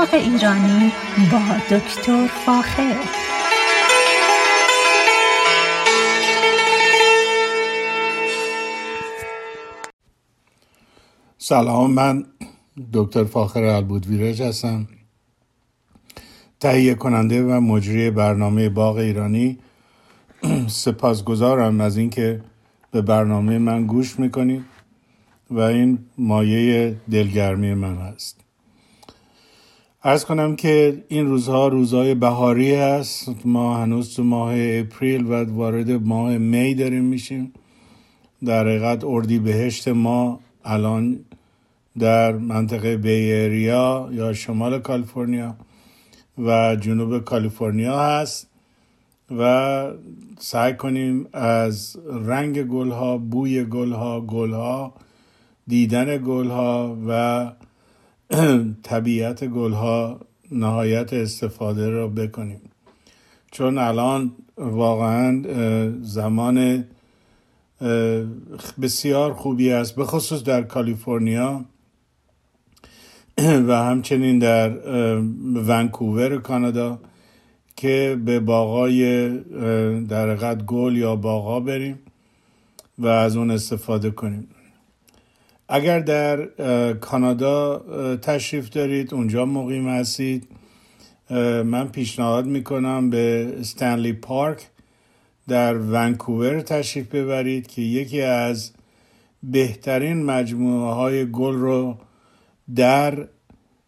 باغ ایرانی با دکتر فاخر. سلام من دکتر فاخر البودویرج هستم. تهیه کننده و مجری برنامه باغ ایرانی. سپاسگزارم از اینکه به برنامه من گوش می‌کنید و این مایه دلگرمی من هست. ارز کنم که این روزها روزهای بهاری هست. ما هنوز تو ماه اپریل و وارد ماه می داریم میشیم. در حقیقت اردی بهشت ما الان در منطقه بیریا یا شمال کالیفرنیا و جنوب کالیفرنیا هست و سعی کنیم از رنگ گلها بوی گلها گلها دیدن گلها و طبیعت گلها نهایت استفاده را بکنیم. چون الان واقعا زمان بسیار خوبی است به خصوص در کالیفرنیا و همچنین در ونکوور کانادا که به باغای در قد گل یا باغا بریم و از اون استفاده کنیم. اگر در کانادا تشریف دارید اونجا مقیم هستید من پیشنهاد می‌کنم به استنلی پارک در ونکوور تشریف ببرید که یکی از بهترین مجموعه های گل رو در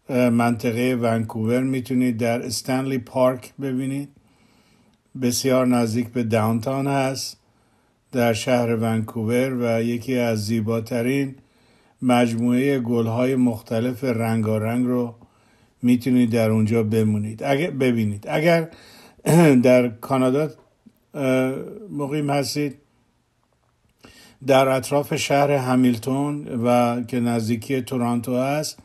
منطقه ونکوور می‌تونید در استنلی پارک ببینید. بسیار نزدیک به داونتان هست در شهر ونکوور و یکی از زیباترین مجموعه گلهای مختلف رنگارنگ رو می‌تونید در اونجا بمونید. اگر ببینید. اگر در کانادا مقیم هستید در اطراف شهر همیلتون و که نزدیکی تورانتو هست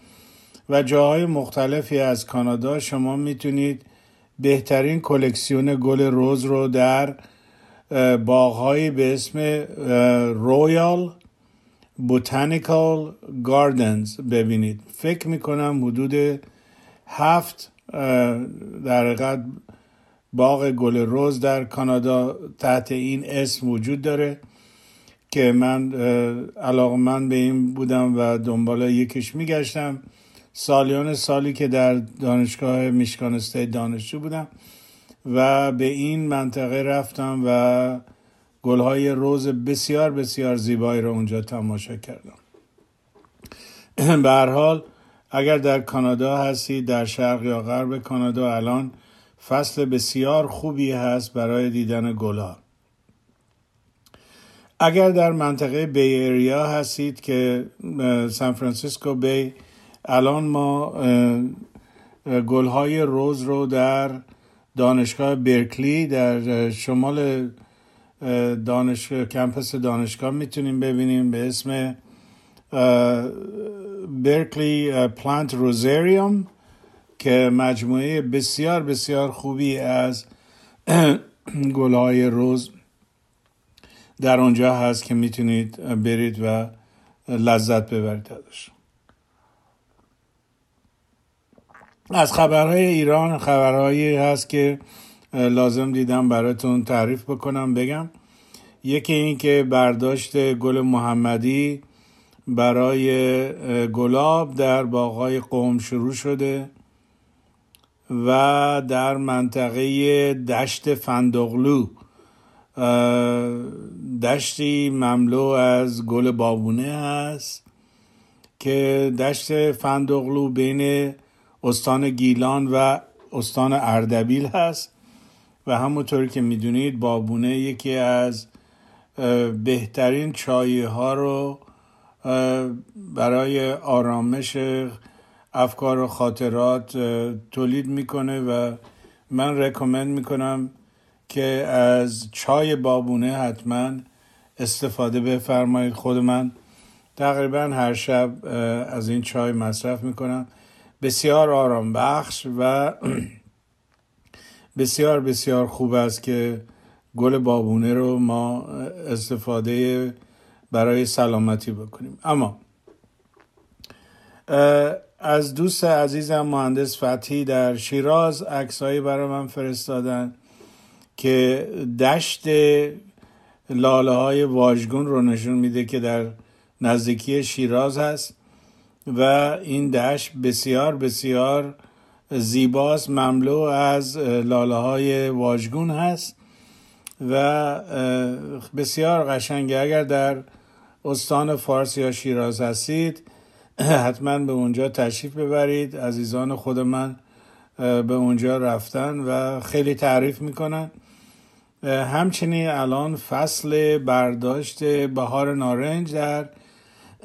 و جاهای مختلفی از کانادا شما می‌تونید بهترین کلکسیون گل روز رو در باغهایی به اسم رویال بوتانیکال گاردنز ببینید. فکر می‌کنم حدود هفت در حقیقت باغ گل روز در کانادا تحت این اسم وجود داره که من علاقه من به این بودم و دنبال یکیش میگشتم. سالیان سالی که در دانشگاه میشکان استیت دانشجو بودم و به این منطقه رفتم و گلهای روز بسیار بسیار زیبایی رو اونجا تماشا کردم. به هر حال اگر در کانادا هستید در شرق یا غرب کانادا الان فصل بسیار خوبی هست برای دیدن گلها. اگر در منطقه بی ایریا هستید که سان فرانسیسکو بی الان ما گلهای روز رو در دانشگاه برکلی در شمال دانشگاه کمپس دانشگاه می‌تونیم ببینیم به اسم برکلی پلانت روزریوم که مجموعه بسیار بسیار خوبی از گلهای روز در آنجا هست که می‌تونید برید و لذت ببرید ازش. از خبرهای ایران خبرهایی هست که لازم دیدم براتون تعریف بکنم بگم. یکی این که برداشت گل محمدی برای گلاب در باغهای قوم شروع شده و در منطقه دشت فندقلو دشتی مملو از گل بابونه هست که دشت فندقلو بین استان گیلان و استان اردبیل هست. و همونطوری که می‌دونید بابونه یکی از بهترین چایی ها رو برای آرامش افکار و خاطرات تولید می‌کنه و من رکومند می‌کنم که از چای بابونه حتما استفاده بفرمایید. خود من تقریبا هر شب از این چای مصرف می‌کنم. بسیار آرام بخش و بسیار بسیار خوب است که گل بابونه رو ما استفاده برای سلامتی بکنیم. اما از دوست عزیزم مهندس فتحی در شیراز عکسهایی برای من فرستادن که دشت لاله های واژگون رو نشون میده که در نزدیکی شیراز هست و این دشت بسیار بسیار زیباست. مملو از لاله های واژگون هست و بسیار قشنگه. اگر در استان فارس یا شیراز هستید حتما به اونجا تشریف ببرید. عزیزان خود من به اونجا رفتن و خیلی تعریف می‌کنن. همچنین الان فصل برداشت بهار نارنج در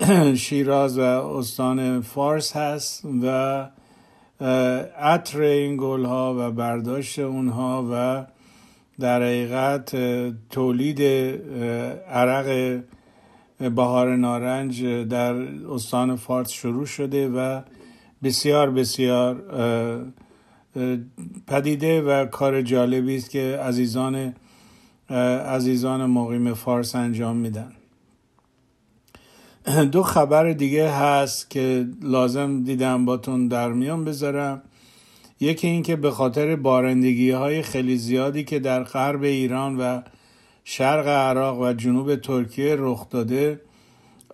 شیراز و استان فارس هست و عطر این گل ها و برداشت اونها و در حقیقت تولید عرق بهار نارنج در استان فارس شروع شده و بسیار بسیار پدیده و کار جالبی است که عزیزان عزیزان مقیم فارس انجام میدن. دو خبر دیگه هست که لازم دیدم باتون در میان بذارم. یکی اینکه به خاطر بارندگی های خیلی زیادی که در غرب ایران و شرق عراق و جنوب ترکیه رخ داده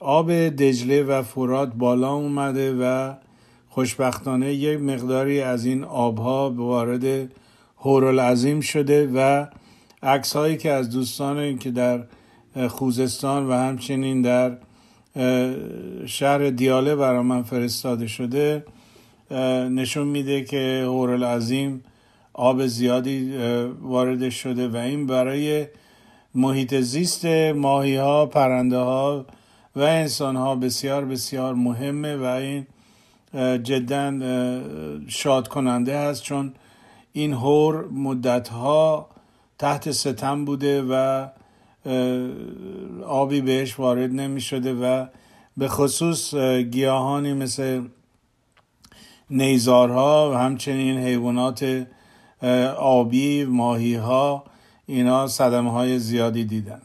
آب دجله و فرات بالا اومده و خوشبختانه یک مقداری از این آبها وارد هورالعظیم شده و عکس هایی که از دوستان که در خوزستان و همچنین در شهر دیاله برای من فرستاده شده نشون میده که هورالعظیم آب زیادی وارد شده و این برای محیط زیست ماهی ها پرنده ها و انسان ها بسیار بسیار مهمه و این جدا شاد کننده هست چون این هور مدت ها تحت ستم بوده و آبی بهش وارد نمی شده و به خصوص گیاهانی مثل نیزارها و همچنین حیوانات آبی ماهی ها اینا صدمه های زیادی دیدن.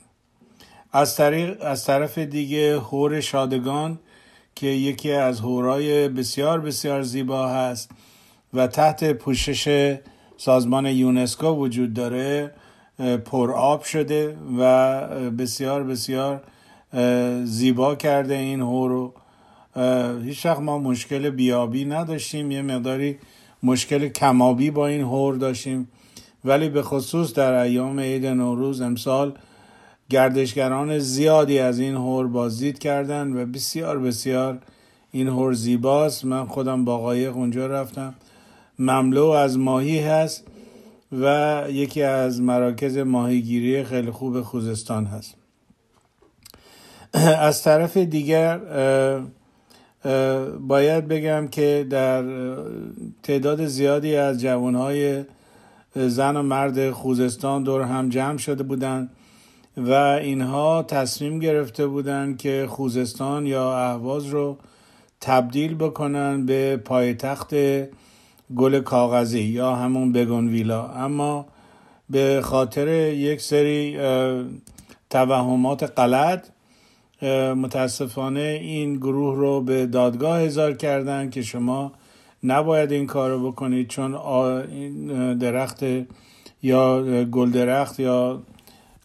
از, طریق، از طرف دیگه هور شادگان که یکی از هورای بسیار بسیار زیبا هست و تحت پوشش سازمان یونسکو وجود داره پر آب شده و بسیار بسیار زیبا کرده این هورو هیچ وقت ما مشکل بیابی نداشتیم یه مقداری مشکل کمابی با این هور داشتیم. ولی به خصوص در ایام عید نوروز امسال گردشگران زیادی از این هور بازدید کردن و بسیار بسیار این هور زیباست. من خودم با قایق اونجا رفتم. مملو از ماهی هست. و یکی از مراکز ماهیگیری خیلی خوب خوزستان هست. از طرف دیگر باید بگم که در تعداد زیادی از جوانهای زن و مرد خوزستان دور هم جمع شده بودند و اینها تصمیم گرفته بودند که خوزستان یا اهواز رو تبدیل بکنن به پایتخت گل کاغذی یا همون بگون ویلا. اما به خاطر یک سری توهمات غلط متاسفانه این گروه رو به دادگاه هزار کردن که شما نباید این کار رو بکنید چون این درخت یا گل درخت یا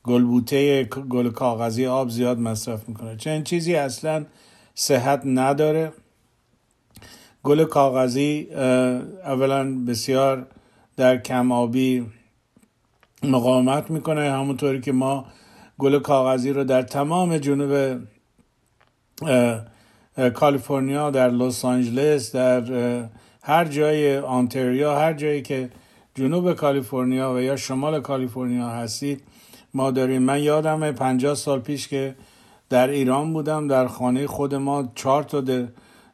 گلبوته گل کاغذی آب زیاد مصرف می‌کنه. چنین چیزی اصلا صحت نداره. گل کاغذی اولا بسیار در کم آبی مقاومت می‌کنه. همونطوری که ما گل کاغذی رو در تمام جنوب کالیفرنیا در لس آنجلس در هر جای آنتریو هر جایی که جنوب کالیفرنیا و یا شمال کالیفرنیا هستید ما داریم. من یادم پنجاه سال پیش که در ایران بودم در خانه خود ما چهار تا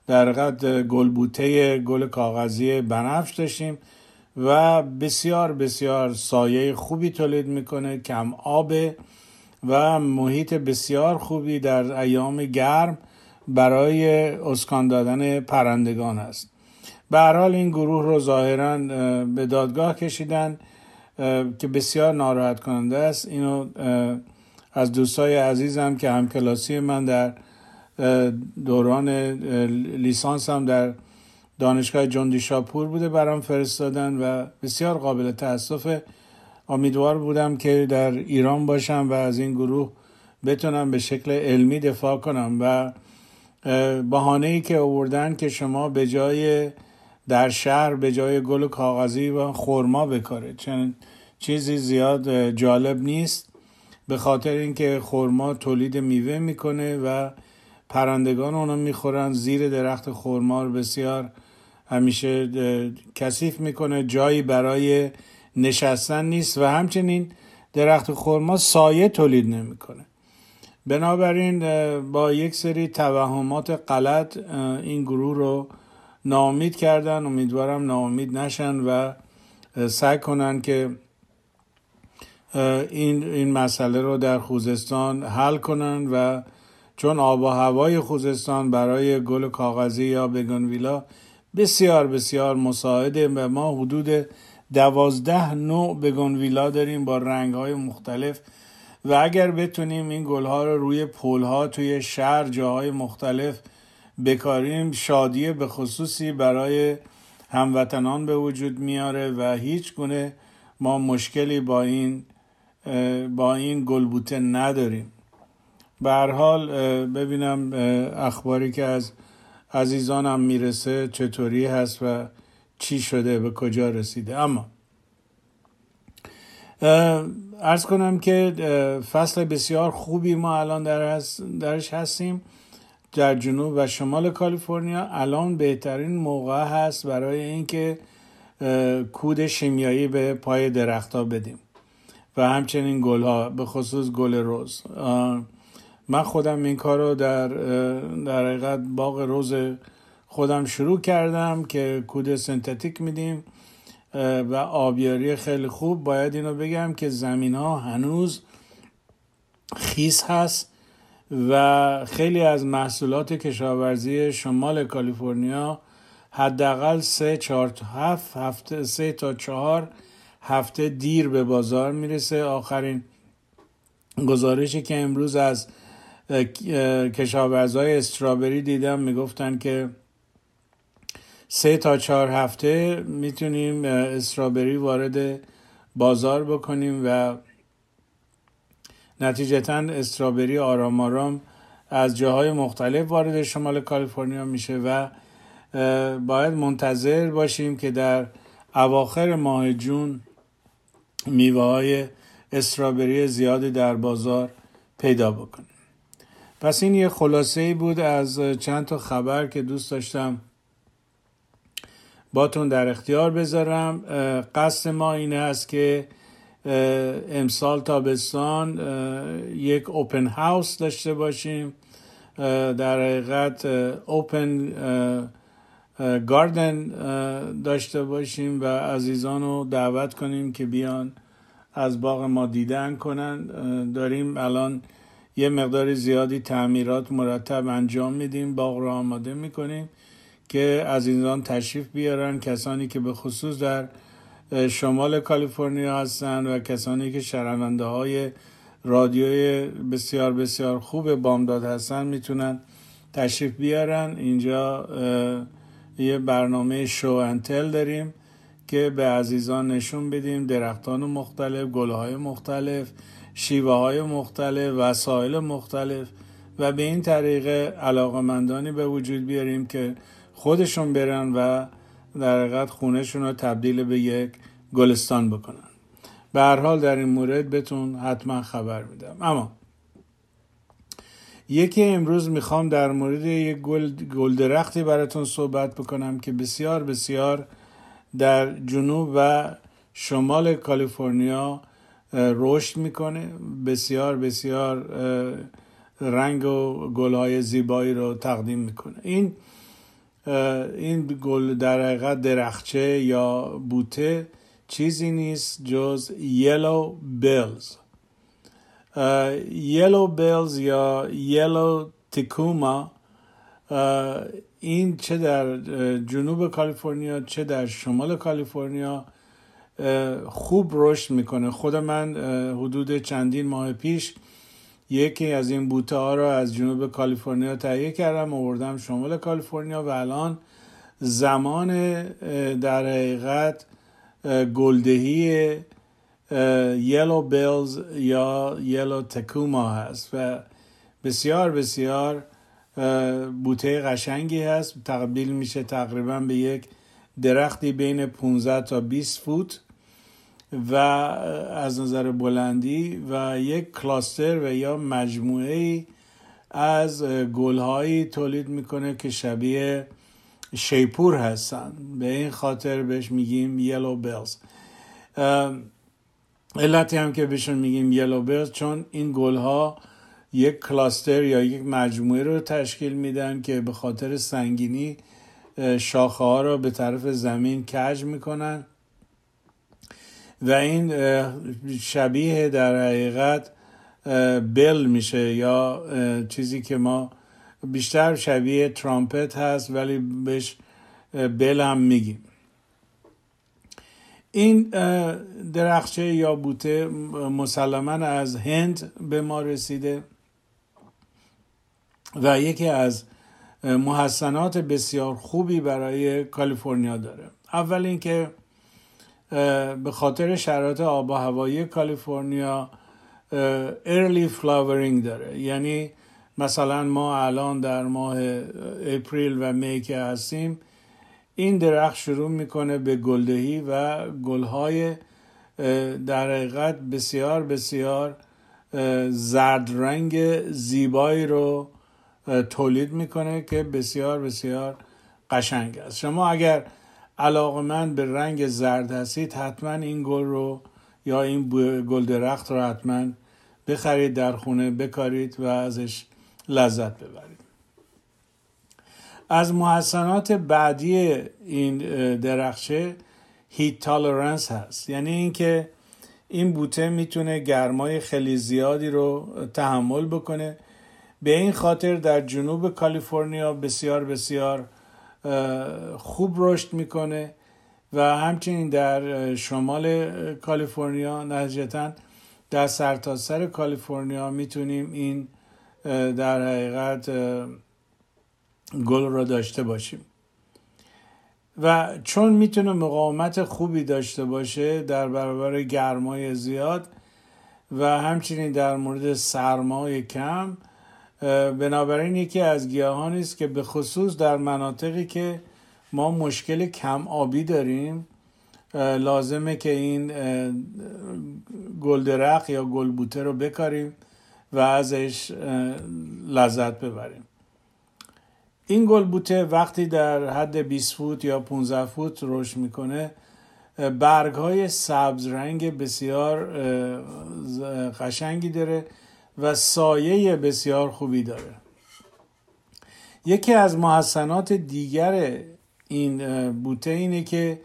در قد گلبوته گل کاغذی بنفش داشتیم و بسیار بسیار سایه خوبی تولید می‌کنه کم آب و محیط بسیار خوبی در ایام گرم برای اسکان دادن پرندگان است. به حال این گروه رو ظاهرا به دادگاه کشیدن که بسیار ناراحت کننده است. اینو از دوستای عزیزم که همکلاسی من در دوران لیسانس هم در دانشگاه جندی شاپور بوده برام فرستادن و بسیار قابل تاسف امیدوار بودم که در ایران باشم و از این گروه بتونم به شکل علمی دفاع کنم و بهانه ای که آوردن که شما به جای در شهر به جای گل کاغذی و خورما بکاره چون چیزی زیاد جالب نیست به خاطر اینکه خورما تولید میوه می‌کنه و پرندگان اونو می‌خورن زیر درخت خورما رو بسیار همیشه کثیف می‌کنه جایی برای نشستن نیست و همچنین درخت خورما سایه تولید نمی‌کنه. بنابراین با یک سری توهمات غلط این گروه رو ناامید کردن امیدوارم ناامید نشن و سعی کنن که این این مسئله رو در خوزستان حل کنن و چون آب و هوای خوزستان برای گل کاغذی یا بگنویلا بسیار بسیار مساعده و ما حدود دوازده نوع بگنویلا داریم با رنگ های مختلف و اگر بتونیم این گل ها رو روی پل ها توی شهر جاهای مختلف بکاریم شادی به خصوصی برای هموطنان به وجود میاره و هیچ گونه ما مشکلی با این با این گلبوته نداریم. به حال ببینم اخباری که از عزیزانم می‌رسه چطوری هست و چی شده به کجا رسیده. اما ارز کنم که فصل بسیار خوبی ما الان در درش هستیم در جنوب و شمال کالیفرنیا. الان بهترین موقع هست برای اینکه کود شیمیایی به پای درختها بدیم و همچنین گل ها به خصوص گل روز. من خودم این کار رو در در حقیقت باغ روز خودم شروع کردم که کود سنتتیک میدیم و آبیاری خیلی خوب. باید اینو بگم که زمین ها هنوز خیس هست و خیلی از محصولات کشاورزی شمال کالیفرنیا حداقل سه چهار هفت هفته سه تا چهار هفته دیر به بازار می‌رسه. آخرین گزارشی که امروز از کشاورزای استرابری دیدم می‌گفتن که سه تا چهار هفته می‌تونیم استرابری وارد بازار بکنیم و نتیجتا استرابری آرام آرام از جاهای مختلف وارد شمال کالیفرنیا میشه و باید منتظر باشیم که در اواخر ماه جون میوه های استرابری زیادی در بازار پیدا بکنیم پس این یه خلاصه ای بود از چند تا خبر که دوست داشتم باتون در اختیار بذارم. قصد ما اینه است که امسال تابستان یک اوپن هاوس داشته باشیم. در حقیقت اوپن گاردن داشته باشیم و عزیزان رو دعوت کنیم که بیان از باغ ما دیدن کنن. داریم الان یه مقدار زیادی تعمیرات مرتب انجام میدیم باغ رو آماده می‌کنیم که عزیزان تشریف بیارن. کسانی که به خصوص در شمال کالیفرنیا هستن و کسانی که شنونده های رادیوی بسیار بسیار خوب بامداد هستن می‌تونن تشریف بیارن. اینجا یه برنامه شو انتل داریم که به عزیزان نشون بدیم. درختان مختلف گلهای مختلف شیوه های مختلف وسایل مختلف و به این طریق علاقمندانی به وجود بیاریم که خودشون برن و در حقیقت خونهشون رو تبدیل به یک گلستان بکنن. به هر حال در این مورد بهتون حتما خبر میدم. اما یکی امروز می‌خوام در مورد یک گل, گل درختی براتون صحبت بکنم که بسیار بسیار در جنوب و شمال کالیفرنیا رشد می‌کنه. بسیار بسیار رنگ و گلهای زیبایی رو تقدیم می‌کنه. این این گل در حقیقت درخچه یا بوته چیزی نیست جز یلو بیلز یلو بیلز یا یلو تکوما این چه در جنوب کالیفرنیا چه در شمال کالیفرنیا خوب رشد می‌کنه. خود من حدود چندین ماه پیش یکی از این بوته ها رو از جنوب کالیفرنیا تهیه کردم آوردم شمال کالیفرنیا و الان زمان در حقیقت گلدهی یلو بیلز یا یلو تکوما هست و بسیار بسیار بوته قشنگی هست. تقبیل میشه تقریبا به یک درختی بین 15 تا 20 فوت. و از نظر بلندی و یک کلاستر و یا مجموعه از گلهایی تولید می‌کنه که شبیه شیپور هستن. به این خاطر بهش میگیم یلو بیلز. علتی هم که بهشون میگیم یلو بیلز چون این گلها یک کلاستر یا یک مجموعه رو تشکیل میدن که به خاطر سنگینی شاخه ها رو به طرف زمین کج می‌کنن. و این شبیه در حقیقت بل میشه یا چیزی که ما بیشتر شبیه ترامپت هست ولی بهش بل هم میگیم. این درخچه یا بوته مسلما از هند به ما رسیده و یکی از محسنات بسیار خوبی برای کالیفرنیا داره. اول اینکه به خاطر شرایط آب و هوایی کالیفرنیا early flowering داره. یعنی مثلا ما الان در ماه April و May که هستیم این درخت شروع می‌کنه به گلدهی و گلهای در حقیقت بسیار بسیار زرد رنگ زیبایی رو تولید می‌کنه که بسیار بسیار قشنگ است. شما اگر علاقه من به رنگ زرد هستید حتما این گل رو یا این گل درخت رو حتما بخرید در خونه بکارید و ازش لذت ببرید. از محسنات بعدی این درخشه هیت تالرنس هست. یعنی اینکه این بوته می‌تونه گرمای خیلی زیادی رو تحمل بکنه. به این خاطر در جنوب کالیفرنیا بسیار بسیار خوب رشد می‌کنه و همچنین در شمال کالیفرنیا نتیجتا در سرتاسر سر کالیفرنیا می‌تونیم این در حقیقت گل را داشته باشیم. و چون می‌تونه مقاومت خوبی داشته باشه در برابر گرمای زیاد و همچنین در مورد سرمای کم بنابراین یکی از گیاهانی است که به خصوص در مناطقی که ما مشکل کم آبی داریم لازمه که این گلدرخ یا گلبوته رو بکاریم و ازش لذت ببریم. این گلبوته وقتی در حد 20 فوت یا 15 فوت رشد می‌کنه برگ های سبز رنگ بسیار قشنگی داره. و سایه بسیار خوبی داره. یکی از محسنات دیگر این بوته اینه که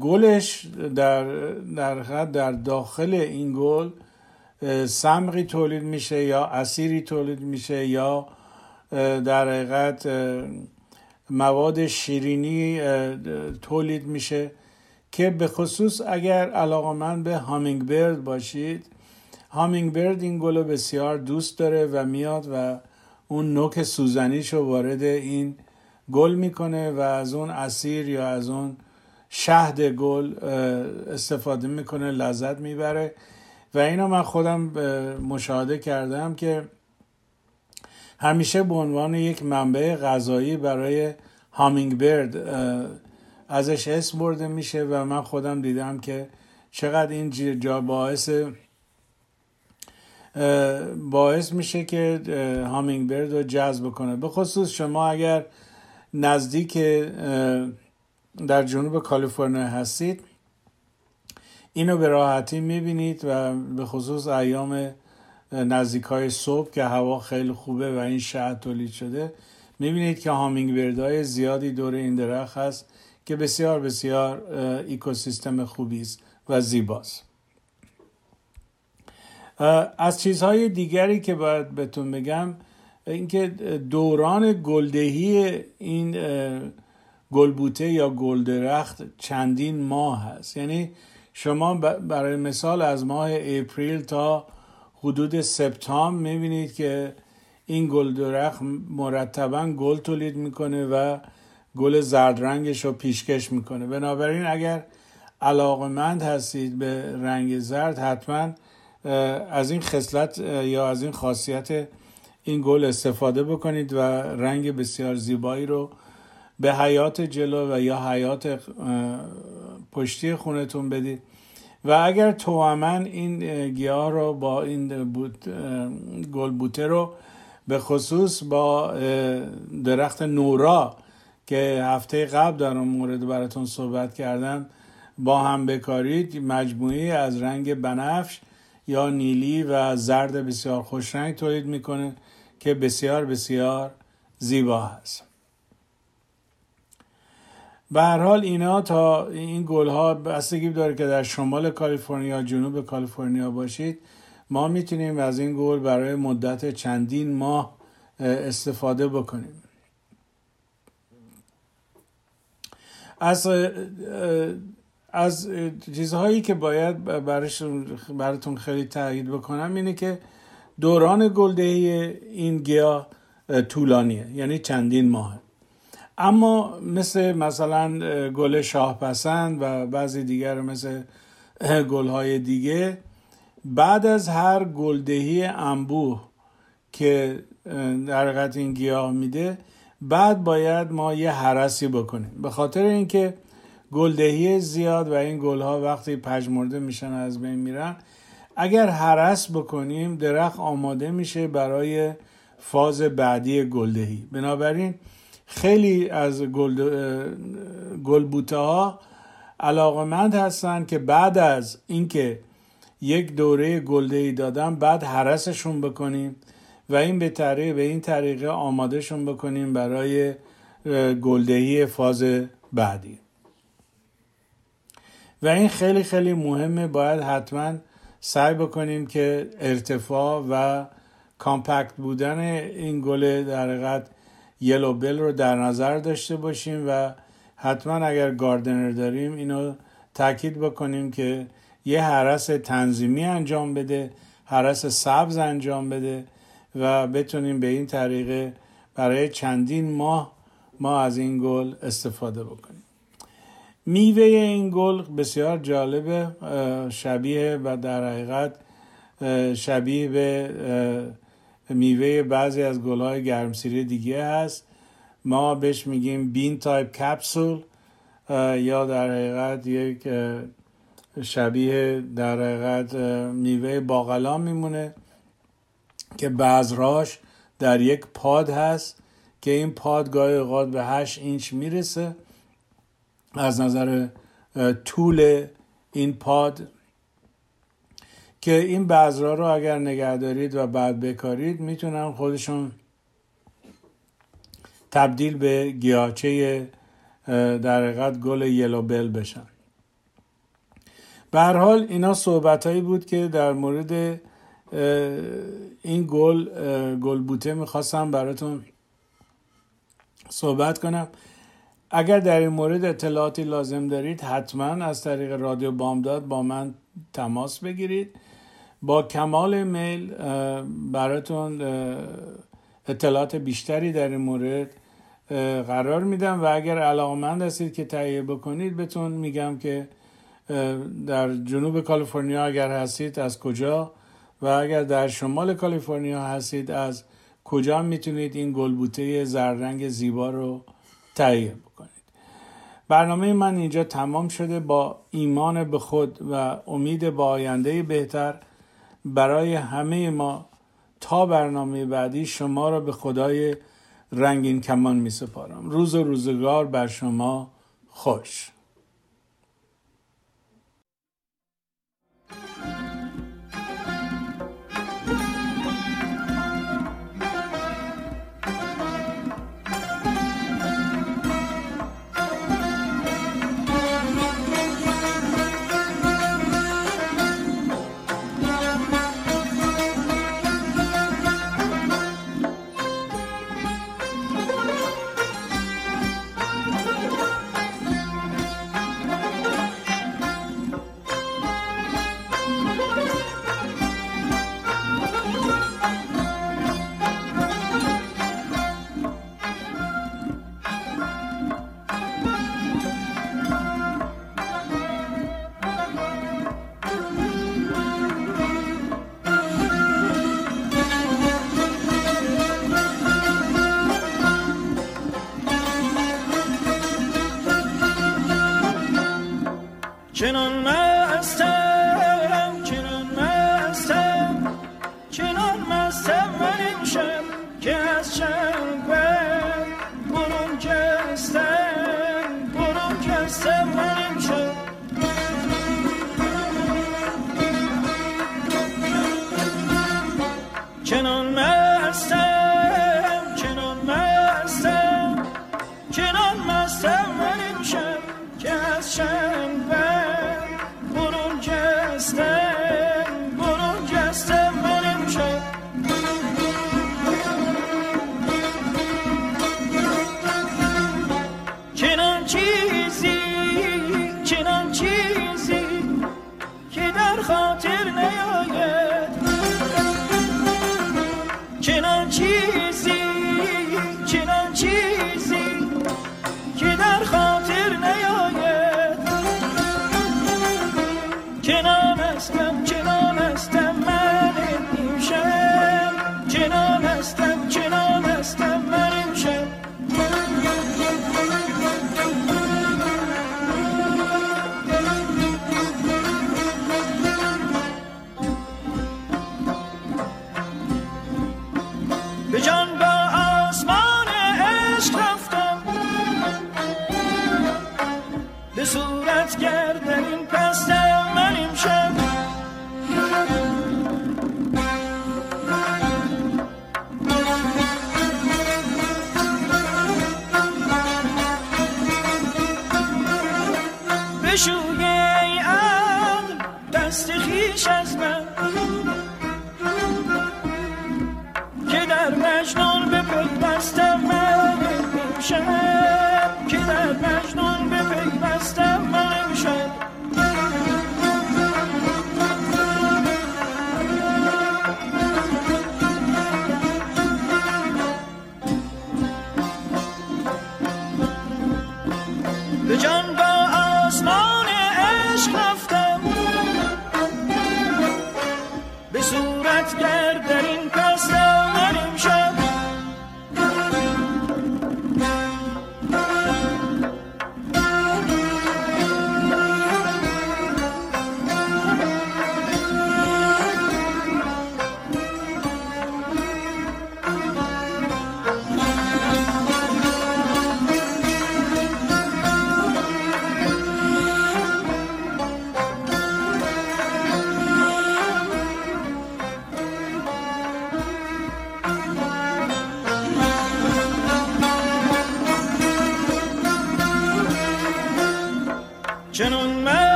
گلش در در در داخل این گل سمقی تولید میشه یا اسیری تولید میشه یا در حقیقت مواد شیرینی تولید میشه که به خصوص اگر علاقمند به هامینگ برد باشید هامینگ برد این گل بسیار دوست داره و میاد و اون نوک سوزنیشو وارد این گل می‌کنه و از اون اسیر یا از اون شهد گل استفاده می‌کنه لذت می‌بره. و اینو من خودم مشاهده کردم که همیشه به عنوان یک منبع غذایی برای هامینگ برد ازش اسم برده میشه و من خودم دیدم که چقدر این جا باعث باعث میشه که هامینگ برد رو جذب کنه. به خصوص شما اگر نزدیک در جنوب کالیفرنیا هستید اینو به راحتی می‌بینید و به خصوص ایام نزدیک های صبح که هوا خیلی خوبه و این شهد تولید شده می‌بینید که هامینگ بردهای زیادی دور این درخت هست که بسیار بسیار اکوسیستم خوبی است و زیباست. از چیزهای دیگری که باید بهتون بگم اینکه دوران گلدهی این گلبوته یا گلدرخت چندین ماه هست. یعنی شما برای مثال از ماه اپریل تا حدود سپتامبر می‌بینید که این گل درخت مرتبا گل تولید می‌کنه و گل زرد رنگش رو پیشکش می‌کنه. بنابراین اگر علاقمند هستید به رنگ زرد حتما از این خصلت یا از این خاصیت این گل استفاده بکنید و رنگ بسیار زیبایی رو به حیات جلو و یا حیات پشتی خونتون بدید. و اگر توامن این گیاه رو با این بوت گل بوته رو به خصوص با درخت نورا که هفته قبل در اون مورد براتون صحبت کردم با هم بکارید مجموعی از رنگ بنفش یا نیلی و زرد بسیار خوش رنگ تولید می‌کنه که بسیار بسیار زیبا هست. به هر حال اینا تا این گل ها بستگی داره که در شمال کالیفرنیا جنوب کالیفرنیا باشید ما می‌تونیم از این گل برای مدت چندین ماه استفاده بکنیم. از از چیزهایی که باید براتون خیلی تایید بکنم اینه که دوران گلدهی این گیاه طولانیه یعنی چندین ماه. اما مثل مثلا گل شاه پسند و بعضی دیگر مثل گلهای دیگه بعد از هر گلدهی انبوه که در این گیاه میده بعد باید ما یه حرسی بکنیم. به خاطر اینکه گلدهی زیاد و این گلها وقتی پژمرده میشن از بین میرن اگر حرس بکنیم درخت آماده میشه برای فاز بعدی گلدهی. بنابراین خیلی از گل گلبوته ها علاقمند هستن که بعد از اینکه یک دوره گلدهی دادن بعد حرسشون بکنیم و این به طریق به این طریقه آمادهشون بکنیم برای گلدهی فاز بعدی. و این خیلی خیلی مهمه باید حتما سعی بکنیم که ارتفاع و کامپکت بودن این گل در حقیقت یلو بل رو در نظر داشته باشیم و حتما اگر گاردنر داریم اینو تاکید بکنیم که یه حرس تنظیمی انجام بده حرس سبز انجام بده و بتونیم به این طریقه برای چندین ماه ما از این گل استفاده بکنیم. میوه این گل بسیار جالبه شبیه و در حقیقت شبیه به میوه بعضی از گلهای گرمسیری دیگه هست. ما بهش میگیم بین تایپ کپسول یا در حقیقت یک شبیه در حقیقت میوه باقلا میمونه که بعضراش در یک پاد هست که این پاد گاهی اوقات به 8 اینچ می‌رسه. از نظر طول این پاد که این بذرها رو اگر نگه دارید و بعد بکارید می‌تونن خودشون تبدیل به گیاچه در حقیقت گل یلو بل بشن. به حال اینا صحبت هایی بود که در مورد این گل گل بوته می‌خواستم براتون صحبت کنم. اگر در این مورد اطلاعاتی لازم دارید حتما از طریق رادیو بامداد با من تماس بگیرید. با کمال میل براتون اطلاعات بیشتری در این مورد قرار میدم. و اگر علاقمند هستید که تهیه بکنید بهتون میگم که در جنوب کالیفرنیا اگر هستید از کجا؟ و اگر در شمال کالیفرنیا هستید از کجا می‌تونید این گلبوته زررنگ زیبا رو تهیه بکنید. برنامه من اینجا تمام شده. با ایمان به خود و امید با آینده بهتر برای همه ما تا برنامه بعدی شما را به خدای رنگین کمان می سپارم روز و روزگار بر شما خوش. Chin on